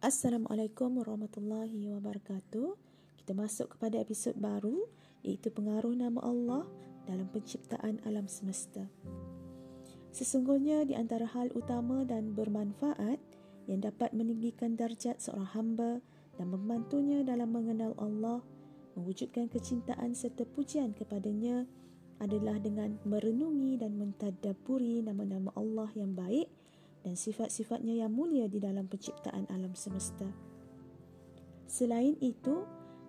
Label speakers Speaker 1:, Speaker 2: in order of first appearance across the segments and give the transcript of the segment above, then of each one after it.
Speaker 1: Assalamualaikum warahmatullahi wabarakatuh. Kita masuk kepada episod baru iaitu pengaruh nama Allah dalam penciptaan alam semesta. Sesungguhnya di antara hal utama dan bermanfaat yang dapat meninggikan darjat seorang hamba dan membantunya dalam mengenal Allah, mewujudkan kecintaan serta pujian kepadanya adalah dengan merenungi dan mentadaburi nama-nama Allah yang baik dan sifat-sifatnya yang mulia di dalam penciptaan alam semesta. Selain itu,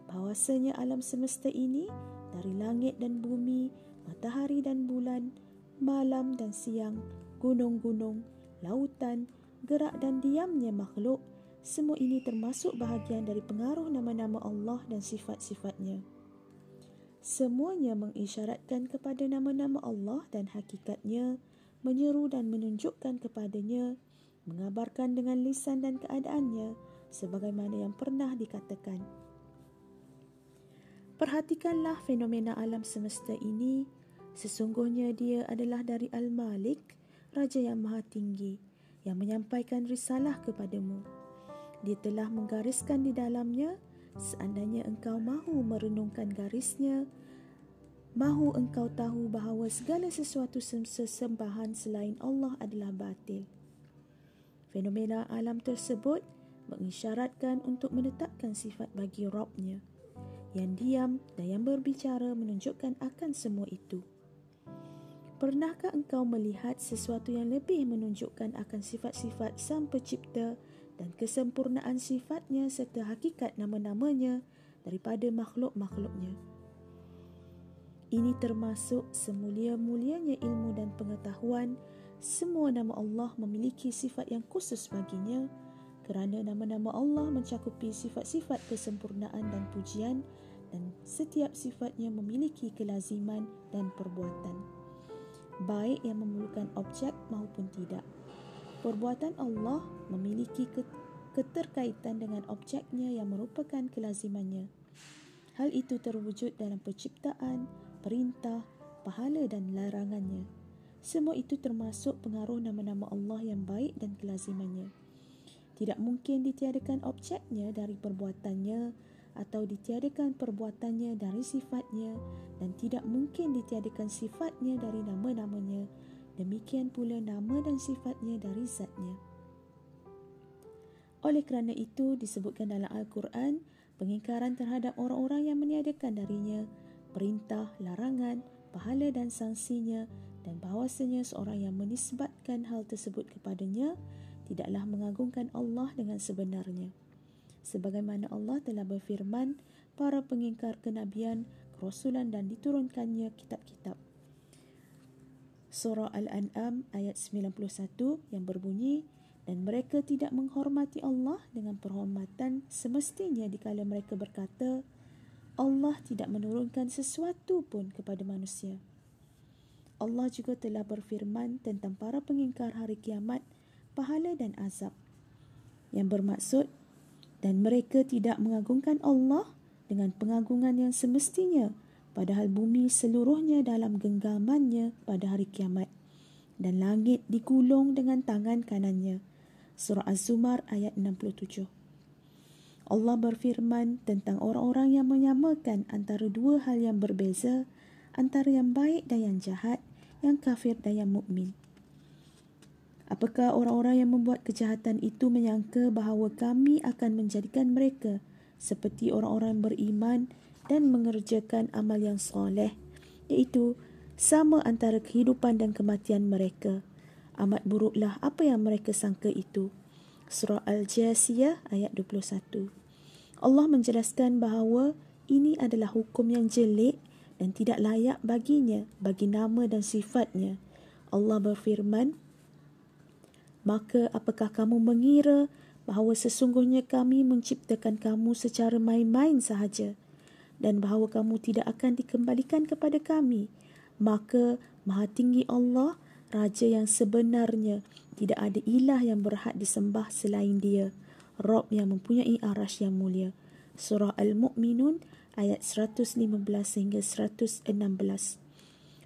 Speaker 1: bahawasanya alam semesta ini dari langit dan bumi, matahari dan bulan, malam dan siang, gunung-gunung, lautan, gerak dan diamnya makhluk, semua ini termasuk bahagian dari pengaruh nama-nama Allah dan sifat-sifatnya. Semuanya mengisyaratkan kepada nama-nama Allah dan hakikatnya, menyeru dan menunjukkan kepadanya, mengabarkan dengan lisan dan keadaannya sebagaimana yang pernah dikatakan. Perhatikanlah fenomena alam semesta ini, sesungguhnya dia adalah dari Al-Malik, Raja yang Maha Tinggi, yang menyampaikan risalah kepadamu. Dia telah menggariskan di dalamnya, seandainya engkau mahu merenungkan garisnya, Mahu engkau tahu bahawa segala sesuatu sesembahan selain Allah adalah batil. Fenomena alam tersebut mengisyaratkan untuk menetapkan sifat bagi Robnya. Yang diam dan yang berbicara menunjukkan akan semua itu. Pernahkah engkau melihat sesuatu yang lebih menunjukkan akan sifat-sifat Sang Pencipta dan kesempurnaan sifatnya serta hakikat nama-namanya daripada makhluk-makhluknya? Ini termasuk semulia-mulianya ilmu dan pengetahuan. Semua nama Allah memiliki sifat yang khusus baginya kerana nama-nama Allah mencakupi sifat-sifat kesempurnaan dan pujian dan setiap sifatnya memiliki kelaziman dan perbuatan. Baik yang memerlukan objek maupun tidak. Perbuatan Allah memiliki keterkaitan dengan objeknya yang merupakan kelazimannya. Hal itu terwujud dalam penciptaan, perintah, pahala dan larangannya. Semua itu termasuk pengaruh nama-nama Allah yang baik dan kelazimannya. Tidak mungkin ditiadakan objeknya dari perbuatannya atau ditiadakan perbuatannya dari sifatnya dan tidak mungkin ditiadakan sifatnya dari nama-namanya. Demikian pula nama dan sifatnya dari zatnya. Oleh kerana itu disebutkan dalam Al-Quran pengingkaran terhadap orang-orang yang meniadakan darinya perintah, larangan, pahala dan sanksinya dan bahawasanya seorang yang menisbatkan hal tersebut kepadanya tidaklah mengagungkan Allah dengan sebenarnya. Sebagaimana Allah telah berfirman, para pengingkar kenabian, kerasulan dan diturunkannya kitab-kitab. Surah Al-An'am ayat 91 yang berbunyi, dan mereka tidak menghormati Allah dengan perhormatan semestinya dikala mereka berkata, Allah tidak menurunkan sesuatu pun kepada manusia. Allah juga telah berfirman tentang para pengingkar hari kiamat, pahala dan azab. Yang bermaksud, dan mereka tidak mengagungkan Allah dengan pengagungan yang semestinya, padahal bumi seluruhnya dalam genggamannya pada hari kiamat. Dan langit digulung dengan tangan kanannya. Surah Az-Zumar ayat 67. Allah berfirman tentang orang-orang yang menyamakan antara dua hal yang berbeza, antara yang baik dan yang jahat, yang kafir dan yang mukmin. Apakah orang-orang yang membuat kejahatan itu menyangka bahawa kami akan menjadikan mereka seperti orang-orang beriman dan mengerjakan amal yang soleh, iaitu sama antara kehidupan dan kematian mereka. Amat buruklah apa yang mereka sangka itu. Surah Al-Jasiyah ayat 21. Allah menjelaskan bahawa ini adalah hukum yang jelek dan tidak layak baginya bagi nama dan sifatnya. Allah berfirman, Maka apakah kamu mengira bahawa sesungguhnya kami menciptakan kamu secara main-main sahaja dan bahawa kamu tidak akan dikembalikan kepada kami? Maka maha tinggi Allah, Raja yang sebenarnya, tidak ada ilah yang berhak disembah selain dia. Rob yang mempunyai arash yang mulia. Surah Al-Mu'minun ayat 115 hingga 116.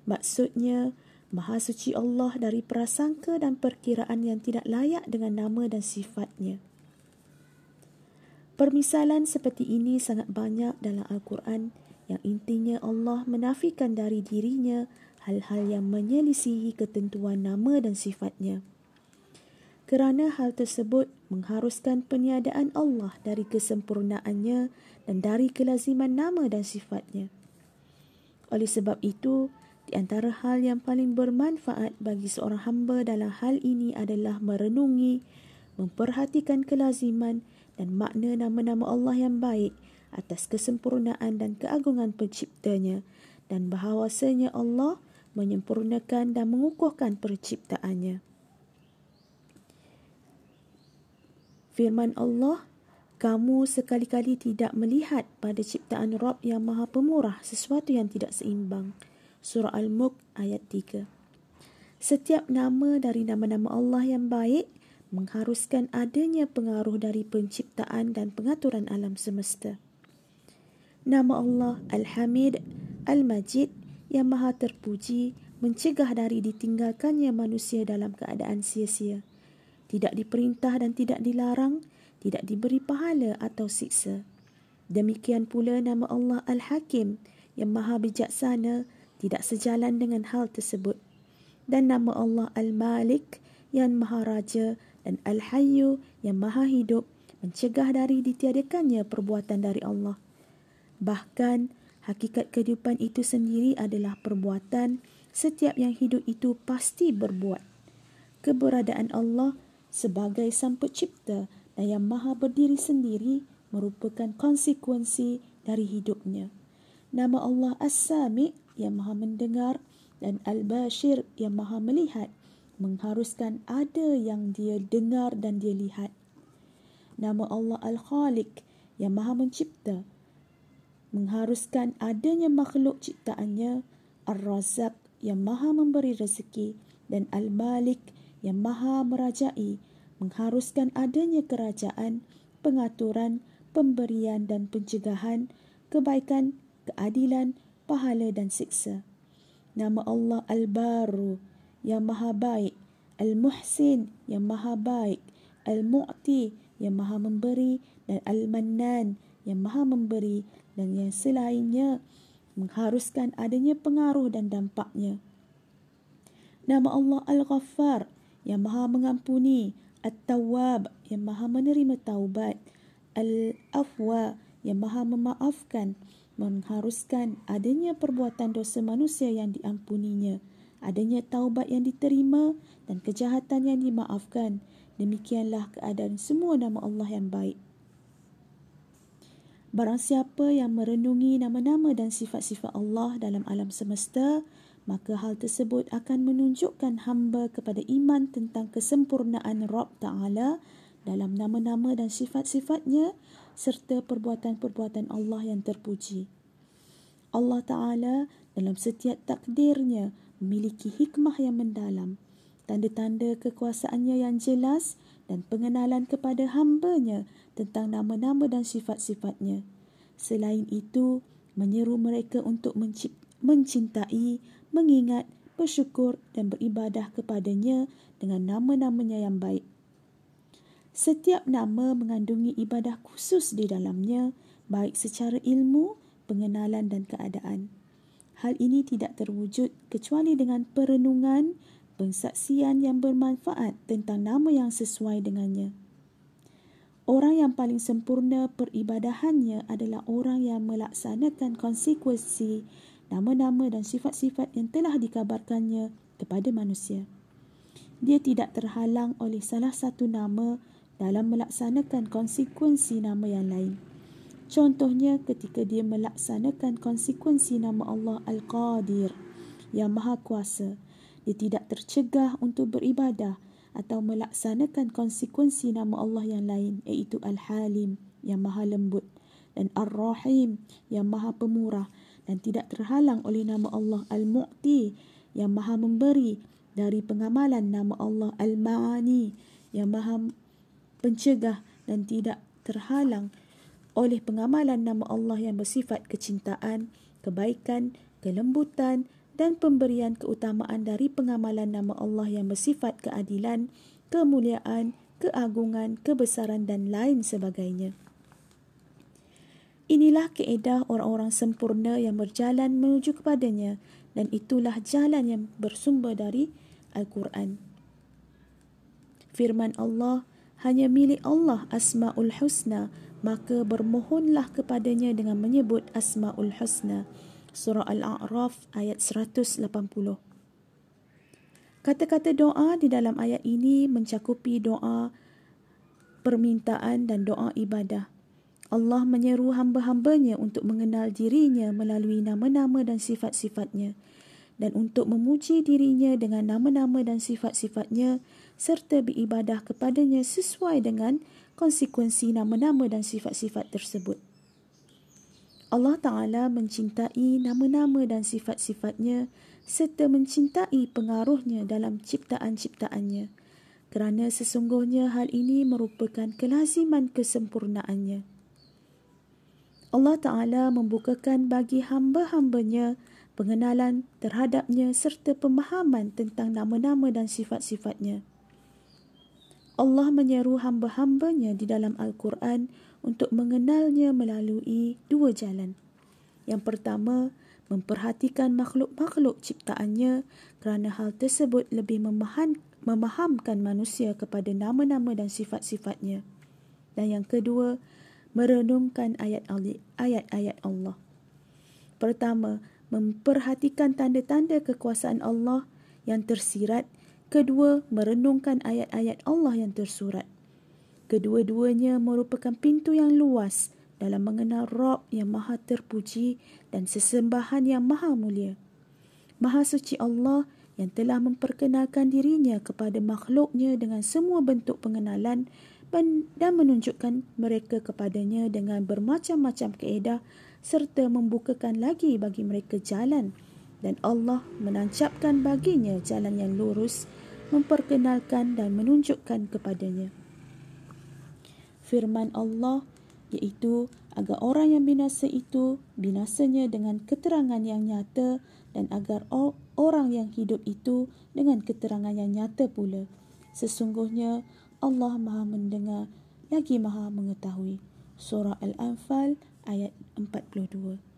Speaker 1: Maksudnya, Maha Suci Allah dari prasangka dan perkiraan yang tidak layak dengan nama dan sifatnya. Permisalan seperti ini sangat banyak dalam Al-Quran yang intinya Allah menafikan dari dirinya hal-hal yang menyelisihi ketentuan nama dan sifatnya. Kerana hal tersebut mengharuskan peniadaan Allah dari kesempurnaannya dan dari kelaziman nama dan sifatnya. Oleh sebab itu, di antara hal yang paling bermanfaat bagi seorang hamba dalam hal ini adalah merenungi, memperhatikan kelaziman dan makna nama-nama Allah yang baik atas kesempurnaan dan keagungan penciptanya dan bahawasanya Allah menyempurnakan dan mengukuhkan penciptaannya. Firman Allah, kamu sekali-kali tidak melihat pada ciptaan Rabb yang maha pemurah sesuatu yang tidak seimbang. Surah Al-Mulk ayat 3. Setiap nama dari nama-nama Allah yang baik mengharuskan adanya pengaruh dari penciptaan dan pengaturan alam semesta. Nama Allah Al-Hamid, Al-Majid yang maha terpuji mencegah dari ditinggalkannya manusia dalam keadaan sia-sia. Tidak diperintah dan tidak dilarang, tidak diberi pahala atau siksa. Demikian pula nama Allah Al-Hakim yang maha bijaksana tidak sejalan dengan hal tersebut. Dan nama Allah Al-Malik yang maha raja dan Al-Hayyu yang maha hidup mencegah dari ditiadakannya perbuatan dari Allah. Bahkan, hakikat kehidupan itu sendiri adalah perbuatan setiap yang hidup itu pasti berbuat. Keberadaan Allah sebagai sang pencipta dan yang maha berdiri sendiri merupakan konsekuensi dari hidupnya. Nama Allah As-Sami yang maha mendengar dan Al-Bashir yang maha melihat mengharuskan ada yang dia dengar dan dia lihat. Nama Allah Al-Khaliq yang maha mencipta mengharuskan adanya makhluk ciptaannya Ar-Razak yang maha memberi rezeki dan Al-Malik yang maha merajai mengharuskan adanya kerajaan, pengaturan, pemberian dan pencegahan, kebaikan, keadilan, pahala dan siksa. Nama Allah Al-Baru yang maha baik, Al-Muhsin yang maha baik, Al-Mu'ti yang maha memberi dan Al-Mannan yang maha memberi dan yang selainnya mengharuskan adanya pengaruh dan dampaknya. Nama Allah Al-Ghaffar yang maha mengampuni, At-Tawwab yang maha menerima taubat, Al-Afwa yang maha memaafkan, mengharuskan adanya perbuatan dosa manusia yang diampuninya adanya taubat yang diterima dan kejahatan yang dimaafkan. Demikianlah keadaan semua nama Allah yang baik. Barang siapa yang merenungi nama-nama dan sifat-sifat Allah dalam alam semesta, maka hal tersebut akan menunjukkan hamba kepada iman tentang kesempurnaan Rabb Ta'ala dalam nama-nama dan sifat-sifatnya serta perbuatan-perbuatan Allah yang terpuji. Allah Ta'ala dalam setiap takdirnya memiliki hikmah yang mendalam, tanda-tanda kekuasaannya yang jelas dan pengenalan kepada hambanya tentang nama-nama dan sifat-sifatnya. Selain itu, menyeru mereka untuk mencintai, mengingat, bersyukur dan beribadah kepadanya dengan nama-namanya yang baik. Setiap nama mengandungi ibadah khusus di dalamnya, baik secara ilmu, pengenalan dan keadaan hal ini tidak terwujud kecuali dengan perenungan, pensaksian yang bermanfaat tentang nama yang sesuai dengannya. Orang yang paling sempurna peribadahannya adalah orang yang melaksanakan konsekuensi nama-nama dan sifat-sifat yang telah dikabarkannya kepada manusia. Dia tidak terhalang oleh salah satu nama dalam melaksanakan konsekuensi nama yang lain. Contohnya ketika dia melaksanakan konsekuensi nama Allah Al-Qadir yang Maha Kuasa. Dia tidak tercegah untuk beribadah atau melaksanakan konsekuensi nama Allah yang lain iaitu Al-Halim yang Maha Lembut dan Ar-Rahim yang Maha Pemurah dan tidak terhalang oleh nama Allah Al-Mu'ti yang Maha Memberi dari pengamalan nama Allah Al-Ma'ani yang Maha Pencegah dan tidak terhalang oleh pengamalan nama Allah yang bersifat kecintaan, kebaikan, kelembutan dan pemberian keutamaan dari pengamalan nama Allah yang bersifat keadilan, kemuliaan, keagungan, kebesaran dan lain sebagainya. Inilah keedah orang-orang sempurna yang berjalan menuju kepadanya dan itulah jalan yang bersumber dari Al-Quran. Firman Allah, hanya milik Allah Asma'ul Husna, maka bermohonlah kepadanya dengan menyebut Asma'ul Husna. Surah Al-A'raf ayat 180. Kata-kata doa di dalam ayat ini mencakupi doa permintaan dan doa ibadah. Allah menyeru hamba-hambanya untuk mengenal dirinya melalui nama-nama dan sifat-sifatnya dan untuk memuji dirinya dengan nama-nama dan sifat-sifatnya serta beribadah kepadanya sesuai dengan konsekuensi nama-nama dan sifat-sifat tersebut. Allah Ta'ala mencintai nama-nama dan sifat-sifatnya serta mencintai pengaruhnya dalam ciptaan-ciptaannya kerana sesungguhnya hal ini merupakan kelaziman kesempurnaannya. Allah Ta'ala membukakan bagi hamba-hambanya pengenalan terhadapnya serta pemahaman tentang nama-nama dan sifat-sifatnya. Allah menyeru hamba-hambanya di dalam Al-Quran untuk mengenalnya melalui dua jalan. Yang pertama, memperhatikan makhluk-makhluk ciptaannya kerana hal tersebut lebih memaham, memahamkan manusia kepada nama-nama dan sifat-sifatnya. Dan yang kedua, merenungkan ayat-ayat Allah. Pertama, memperhatikan tanda-tanda kekuasaan Allah yang tersirat. Kedua, merenungkan ayat-ayat Allah yang tersurat. Kedua-duanya merupakan pintu yang luas dalam mengenal Rob yang maha terpuji dan sesembahan yang maha mulia. Maha suci Allah yang telah memperkenalkan dirinya kepada makhluknya dengan semua bentuk pengenalan dan menunjukkan mereka kepadanya dengan bermacam-macam keedah serta membukakan lagi bagi mereka jalan dan Allah menancapkan baginya jalan yang lurus memperkenalkan dan menunjukkan kepadanya firman Allah iaitu agar orang yang binasa itu binasanya dengan keterangan yang nyata dan agar orang yang hidup itu dengan keterangan yang nyata pula. Sesungguhnya Allah Maha mendengar lagi Maha mengetahui. Surah Al-Anfal ayat 42.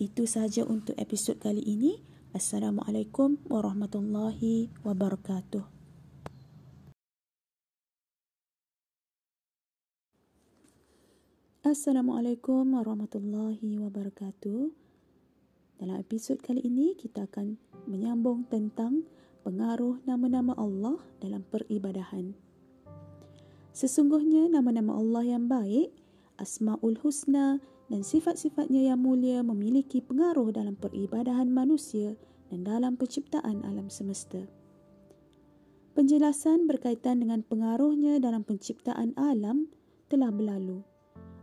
Speaker 1: Itu sahaja untuk episod kali ini. Assalamualaikum warahmatullahi wabarakatuh. Assalamualaikum warahmatullahi wabarakatuh. Dalam episod kali ini kita akan menyambung tentang pengaruh nama-nama Allah dalam peribadahan. Sesungguhnya nama-nama Allah yang baik, Asmaul Husna dan sifat-sifatnya yang mulia memiliki pengaruh dalam peribadahan manusia dan dalam penciptaan alam semesta. Penjelasan berkaitan dengan pengaruhnya dalam penciptaan alam telah berlalu.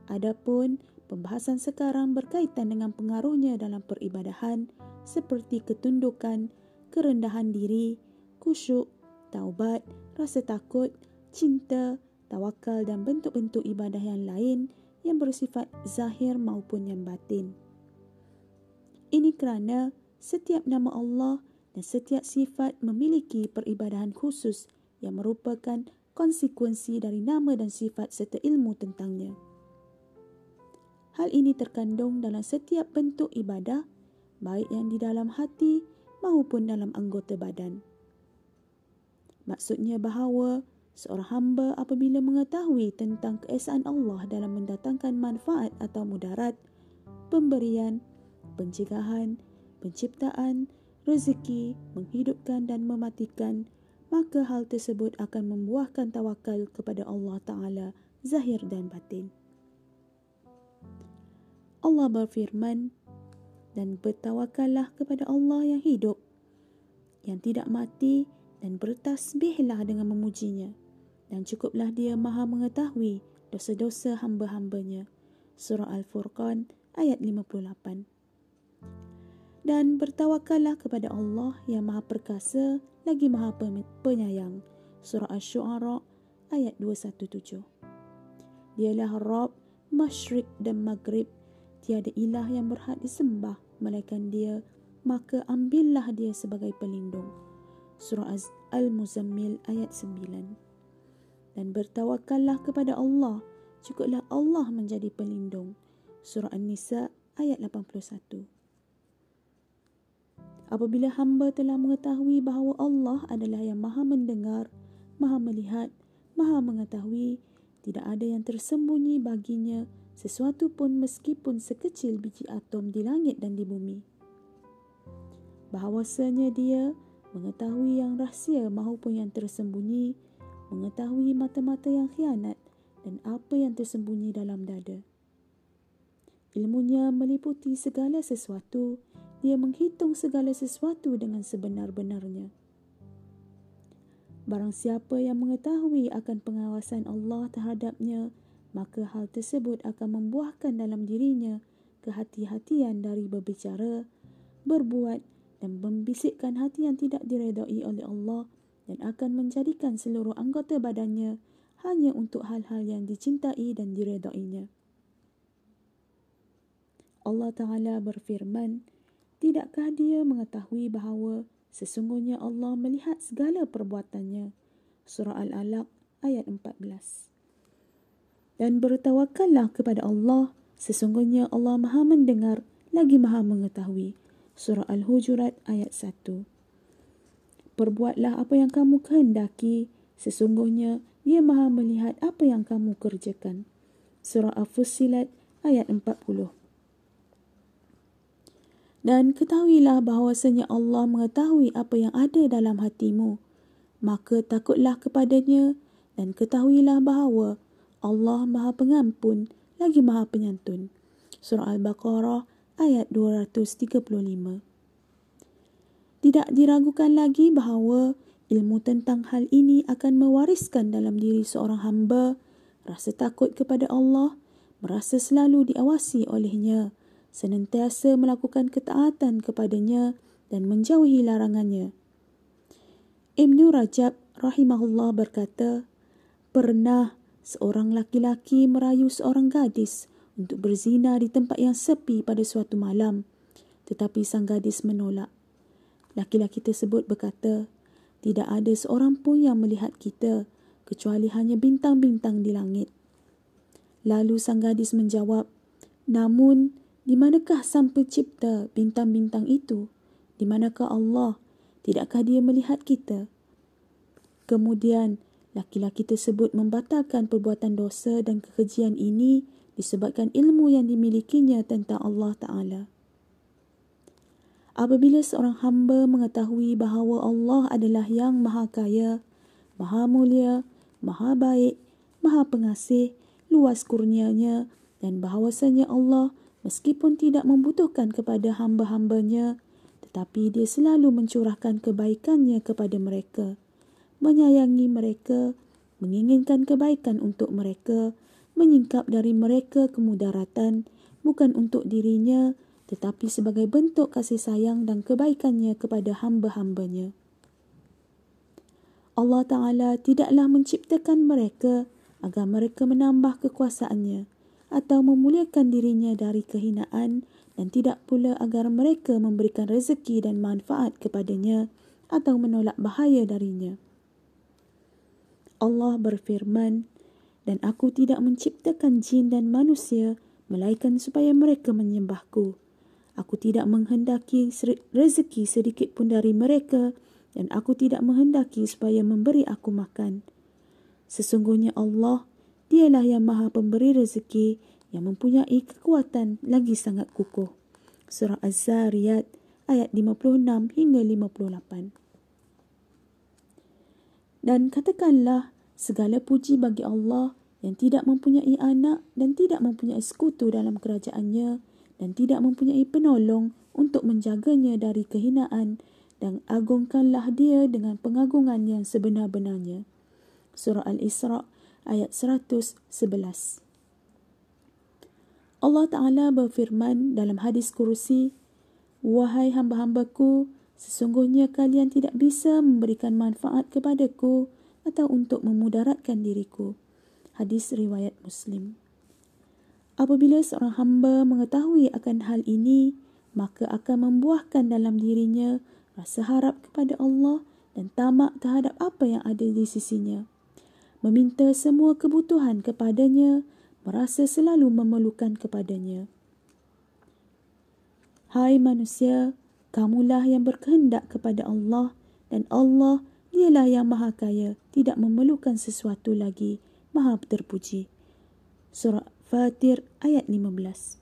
Speaker 1: Adapun pembahasan sekarang berkaitan dengan pengaruhnya dalam peribadahan seperti ketundukan, kerendahan diri, kusyuk, taubat, rasa takut, cinta, tawakal dan bentuk-bentuk ibadah yang lain yang bersifat zahir maupun yang batin. Ini kerana setiap nama Allah dan setiap sifat memiliki peribadahan khusus yang merupakan konsekuensi dari nama dan sifat serta ilmu tentangnya. Hal ini terkandung dalam setiap bentuk ibadah, baik yang di dalam hati maupun dalam anggota badan. Maksudnya bahawa seorang hamba apabila mengetahui tentang keesaan Allah dalam mendatangkan manfaat atau mudarat, pemberian, pencegahan, penciptaan, rezeki, menghidupkan dan mematikan, maka hal tersebut akan membuahkan tawakal kepada Allah Ta'ala zahir dan batin. Allah berfirman dan bertawakallah kepada Allah yang hidup yang tidak mati dan bertasbihlah dengan memujinya. Dan cukuplah dia maha mengetahui dosa-dosa hamba-hambanya. Surah al-furqan ayat 58 dan bertawakallah kepada Allah yang maha perkasa lagi maha penyayang. Surah asy-syu'ara ayat 217 dialah rabb masyrik dan maghrib. Tiada ilah yang berhak disembah melainkan dia. Maka ambillah dia sebagai pelindung surah al-muzammil ayat 9 dan bertawakallah kepada Allah cukuplah Allah menjadi pelindung Surah An-Nisa ayat 81. Apabila hamba telah mengetahui bahawa Allah adalah yang maha mendengar, maha melihat, maha mengetahui, tidak ada yang tersembunyi baginya sesuatu pun meskipun sekecil biji atom di langit dan di bumi. Bahawasanya dia mengetahui yang rahsia maupun yang tersembunyi, mengetahui mata-mata yang khianat dan apa yang tersembunyi dalam dada. Ilmunya meliputi segala sesuatu, dia menghitung segala sesuatu dengan sebenar-benarnya. Barang siapa yang mengetahui akan pengawasan Allah terhadapnya, maka hal tersebut akan membuahkan dalam dirinya kehati-hatian dari berbicara, berbuat dan membisikkan hati yang tidak diredai oleh Allah dan akan menjadikan seluruh anggota badannya hanya untuk hal-hal yang dicintai dan diredainya. Allah Ta'ala berfirman, Tidakkah dia mengetahui bahawa sesungguhnya Allah melihat segala perbuatannya? Surah Al-Alaq ayat 14 Dan bertawakallah kepada Allah, sesungguhnya Allah maha mendengar lagi maha mengetahui. Surah Al-Hujurat ayat 1. Perbuatlah apa yang kamu kehendaki, sesungguhnya Dia Maha melihat apa yang kamu kerjakan. Surah Al-Fussilat ayat 40. Dan ketahuilah bahawasanya Allah mengetahui apa yang ada dalam hatimu. Maka takutlah kepadanya dan ketahuilah bahawa Allah Maha Pengampun lagi Maha Penyantun. Surah Al-Baqarah ayat 235. Tidak diragukan lagi bahawa ilmu tentang hal ini akan mewariskan dalam diri seorang hamba rasa takut kepada Allah, merasa selalu diawasi olehnya, senantiasa melakukan ketaatan kepadanya dan menjauhi larangannya. Ibn Rajab rahimahullah berkata, Pernah seorang laki-laki merayu seorang gadis untuk berzina di tempat yang sepi pada suatu malam. Tetapi sang gadis menolak. Laki-laki tersebut berkata, tidak ada seorang pun yang melihat kita kecuali hanya bintang-bintang di langit. Lalu sang gadis menjawab, namun di manakah sang pencipta bintang-bintang itu? Di manakah Allah? Tidakkah dia melihat kita? Kemudian, laki-laki tersebut membatalkan perbuatan dosa dan kekejian ini disebabkan ilmu yang dimilikinya tentang Allah Ta'ala. Apabila seorang hamba mengetahui bahawa Allah adalah yang maha kaya, maha mulia, maha baik, maha pengasih, luas kurnianya dan bahawasanya Allah meskipun tidak membutuhkan kepada hamba-hambanya tetapi dia selalu mencurahkan kebaikannya kepada mereka, menyayangi mereka, menginginkan kebaikan untuk mereka, menyingkap dari mereka kemudaratan bukan untuk dirinya tetapi sebagai bentuk kasih sayang dan kebaikannya kepada hamba-hambanya. Allah Ta'ala tidaklah menciptakan mereka agar mereka menambah kekuasaannya atau memuliakan dirinya dari kehinaan dan tidak pula agar mereka memberikan rezeki dan manfaat kepadanya atau menolak bahaya darinya. Allah berfirman, dan aku tidak menciptakan jin dan manusia melainkan supaya mereka menyembahku. Aku tidak menghendaki rezeki sedikit pun dari mereka dan aku tidak menghendaki supaya memberi aku makan. Sesungguhnya Allah, dialah yang maha pemberi rezeki yang mempunyai kekuatan lagi sangat kukuh. Surah Az-Zariyat ayat 56 hingga 58. Dan katakanlah segala puji bagi Allah yang tidak mempunyai anak dan tidak mempunyai sekutu dalam kerajaannya dan tidak mempunyai penolong untuk menjaganya dari kehinaan dan agungkanlah dia dengan pengagungan yang sebenar-benarnya. Surah Al-Isra ayat 111 Allah Ta'ala berfirman dalam hadis kursi, Wahai hamba-hambaku, sesungguhnya kalian tidak bisa memberikan manfaat kepadaku atau untuk memudaratkan diriku hadis riwayat Muslim. Apabila seorang hamba mengetahui akan hal ini, maka akan membuahkan dalam dirinya rasa harap kepada Allah dan tamak terhadap apa yang ada di sisinya. Meminta semua kebutuhan kepadanya, merasa selalu memerlukan kepadanya. Hai manusia, kamulah yang berkehendak kepada Allah dan Allah dialah yang maha kaya, tidak memerlukan sesuatu lagi, maha terpuji. Surah Fatir ayat 15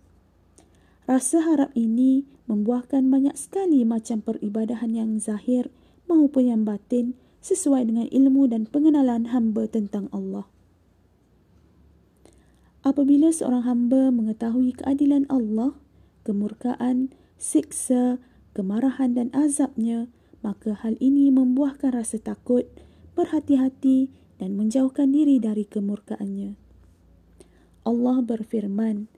Speaker 1: Rasa harap ini membuahkan banyak sekali macam peribadahan yang zahir maupun yang batin sesuai dengan ilmu dan pengenalan hamba tentang Allah. Apabila seorang hamba mengetahui keadilan Allah, kemurkaan, siksa, kemarahan dan azabnya, maka hal ini membuahkan rasa takut, berhati-hati dan menjauhkan diri dari kemurkaannya. Allah berfirman,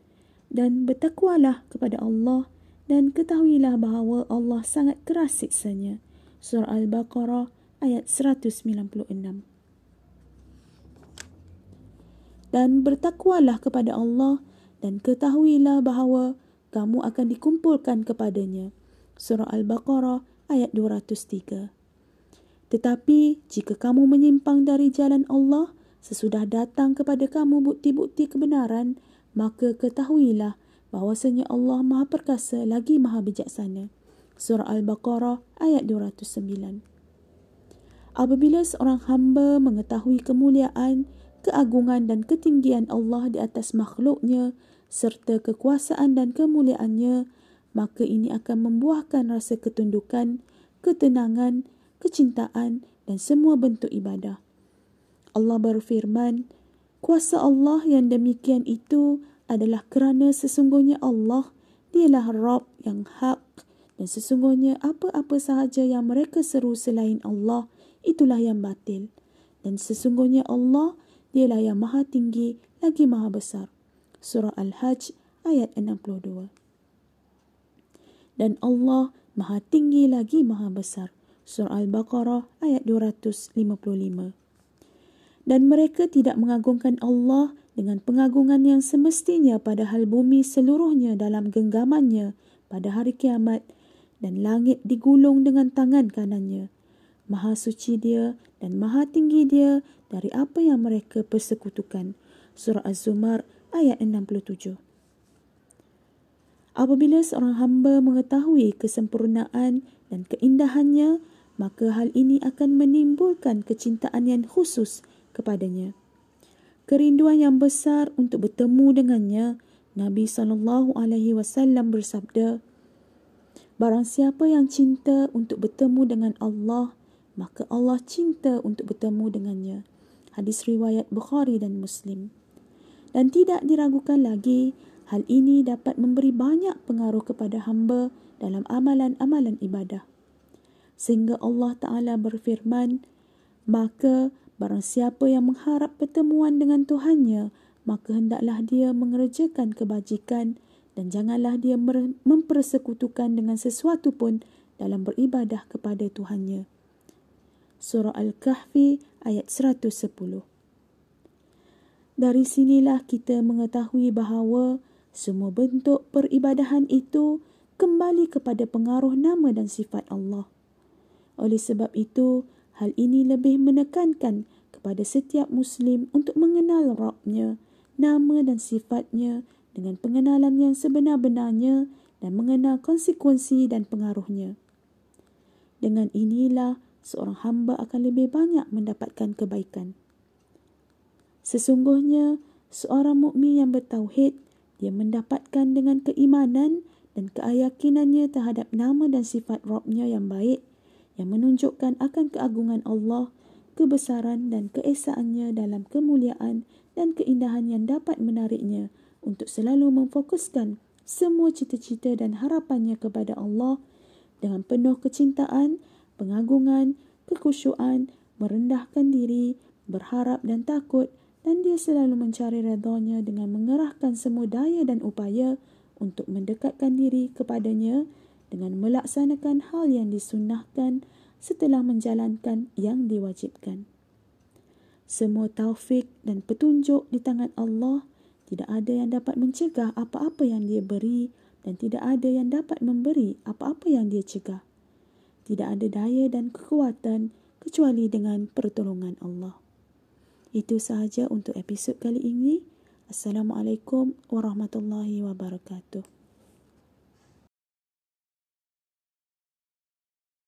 Speaker 1: dan bertakwalah kepada Allah dan ketahuilah bahawa Allah sangat keras siksanya. Surah Al-Baqarah ayat 196. Dan bertakwalah kepada Allah dan ketahuilah bahawa kamu akan dikumpulkan kepadanya. Surah Al-Baqarah ayat 203. Tetapi jika kamu menyimpang dari jalan Allah sesudah datang kepada kamu bukti-bukti kebenaran, maka ketahuilah bahawasanya Allah Maha Perkasa lagi Maha Bijaksana. Surah Al-Baqarah ayat 209. Apabila seorang hamba mengetahui kemuliaan, keagungan dan ketinggian Allah di atas makhluknya, serta kekuasaan dan kemuliaannya, maka ini akan membuahkan rasa ketundukan, ketenangan, kecintaan dan semua bentuk ibadah. Allah berfirman, kuasa Allah yang demikian itu adalah kerana sesungguhnya Allah dialah Rabb yang hak dan sesungguhnya apa-apa sahaja yang mereka seru selain Allah itulah yang batil dan sesungguhnya Allah dialah yang maha tinggi lagi maha besar. Surah Al-Hajj ayat 62. Dan Allah maha tinggi lagi maha besar. Surah Al-Baqarah ayat 255. Dan mereka tidak mengagungkan Allah dengan pengagungan yang semestinya padahal bumi seluruhnya dalam genggamannya pada hari kiamat dan langit digulung dengan tangan kanannya. Maha suci dia dan maha tinggi dia dari apa yang mereka persekutukan. Surah Az-Zumar ayat 67. Apabila seorang hamba mengetahui kesempurnaan dan keindahannya, maka hal ini akan menimbulkan kecintaan yang khusus kepadanya. Kerinduan yang besar untuk bertemu dengannya, Nabi sallallahu alaihi wasallam bersabda, Barang siapa yang cinta untuk bertemu dengan Allah, maka Allah cinta untuk bertemu dengannya. Hadis riwayat Bukhari dan Muslim dan tidak diragukan lagi hal ini dapat memberi banyak pengaruh kepada hamba dalam amalan-amalan ibadah. Sehingga Allah Ta'ala berfirman, maka barang siapa yang mengharap pertemuan dengan Tuhannya, maka hendaklah dia mengerjakan kebajikan dan janganlah dia mempersekutukan dengan sesuatu pun dalam beribadah kepada Tuhannya. Surah Al-Kahfi ayat 110 dari sinilah kita mengetahui bahawa semua bentuk peribadahan itu kembali kepada pengaruh nama dan sifat Allah. Oleh sebab itu, hal ini lebih menekankan kepada setiap Muslim untuk mengenal Rabbnya, nama dan sifatnya dengan pengenalan yang sebenar-benarnya dan mengenal konsekuensi dan pengaruhnya. Dengan inilah, seorang hamba akan lebih banyak mendapatkan kebaikan. Sesungguhnya seorang mukmin yang bertauhid dia mendapatkan dengan keimanan dan keyakinannya terhadap nama dan sifat Rabbnya yang baik yang menunjukkan akan keagungan Allah, kebesaran dan keesaannya dalam kemuliaan dan keindahan yang dapat menariknya untuk selalu memfokuskan semua cita-cita dan harapannya kepada Allah dengan penuh kecintaan, pengagungan, kekusyuan, merendahkan diri, berharap dan takut dan dia selalu mencari redanya dengan mengerahkan semua daya dan upaya untuk mendekatkan diri kepadanya dengan melaksanakan hal yang disunnahkan setelah menjalankan yang diwajibkan. Semua taufik dan petunjuk di tangan Allah tidak ada yang dapat mencegah apa-apa yang dia beri dan tidak ada yang dapat memberi apa-apa yang dia cegah. Tidak ada daya dan kekuatan kecuali dengan pertolongan Allah. Itu sahaja untuk episod kali ini. Assalamualaikum warahmatullahi wabarakatuh.